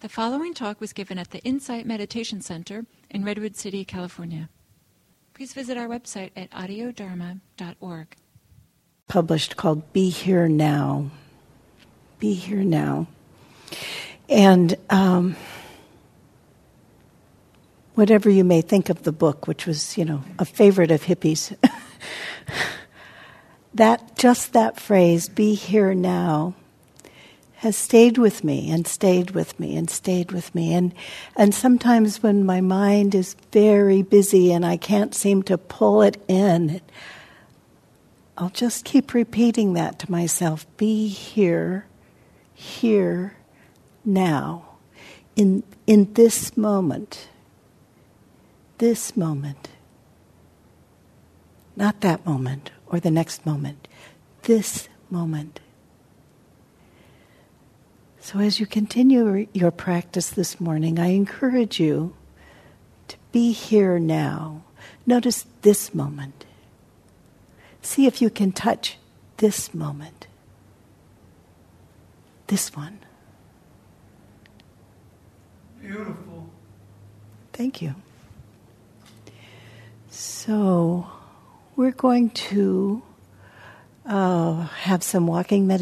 The following talk was given at the Insight Meditation Center in Redwood City, California. Please visit our website at audiodharma.org. Published called Be Here Now. Be Here Now. And um, whatever you may think of the book, which was, you know, a favorite of hippies, that just that phrase, be here now, has stayed with me and stayed with me and stayed with me. And, and sometimes when my mind is very busy and I can't seem to pull it in, I'll just keep repeating that to myself be here, here, now, in, in this moment. This moment. Not that moment or the next moment. This moment. So, as you continue your practice this morning, I encourage you to be here now. Notice this moment. See if you can touch this moment. This one. Beautiful. Thank you. So, we're going to uh, have some walking meditation.